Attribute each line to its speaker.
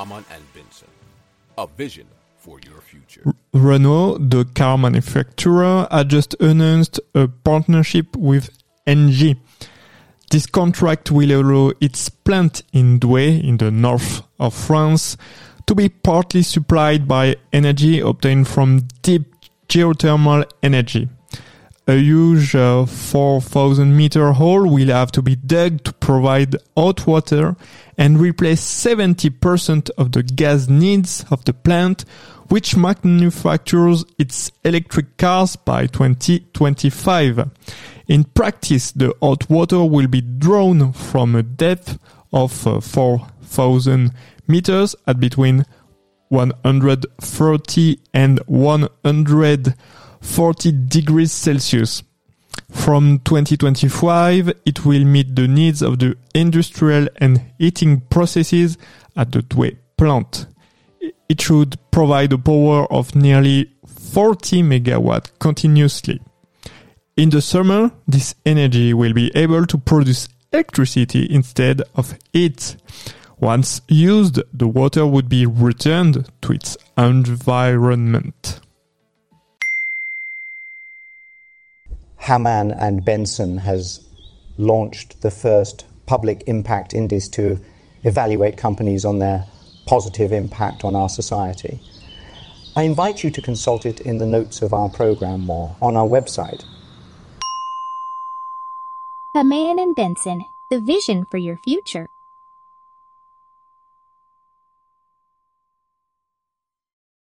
Speaker 1: And Benson. A vision for your future.
Speaker 2: Renault, the car manufacturer, has just announced a partnership with Engie. This contract will allow its plant in Douai, in the north of France, to be partly supplied by energy obtained from deep geothermal energy. A huge uh, 4,000 meter hole will have to be dug to provide hot water and replace 70% of the gas needs of the plant, which manufactures its electric cars by 2025. In practice, the hot water will be drawn from a depth of uh, 4,000 meters at between 130 and 140 degrees Celsius. From 2025, it will meet the needs of the industrial and heating processes at the Douai plant. It should provide a power of nearly 40 megawatt continuously. In the summer, this energy will be able to produce electricity instead of heat. Once used, the water would be returned to its environment.
Speaker 3: Hamann and Benson has launched the first public impact index to evaluate companies on their positive impact on our society. I invite you to consult it in the notes of our program or on our website.
Speaker 4: Hamann and Benson, the vision for your future.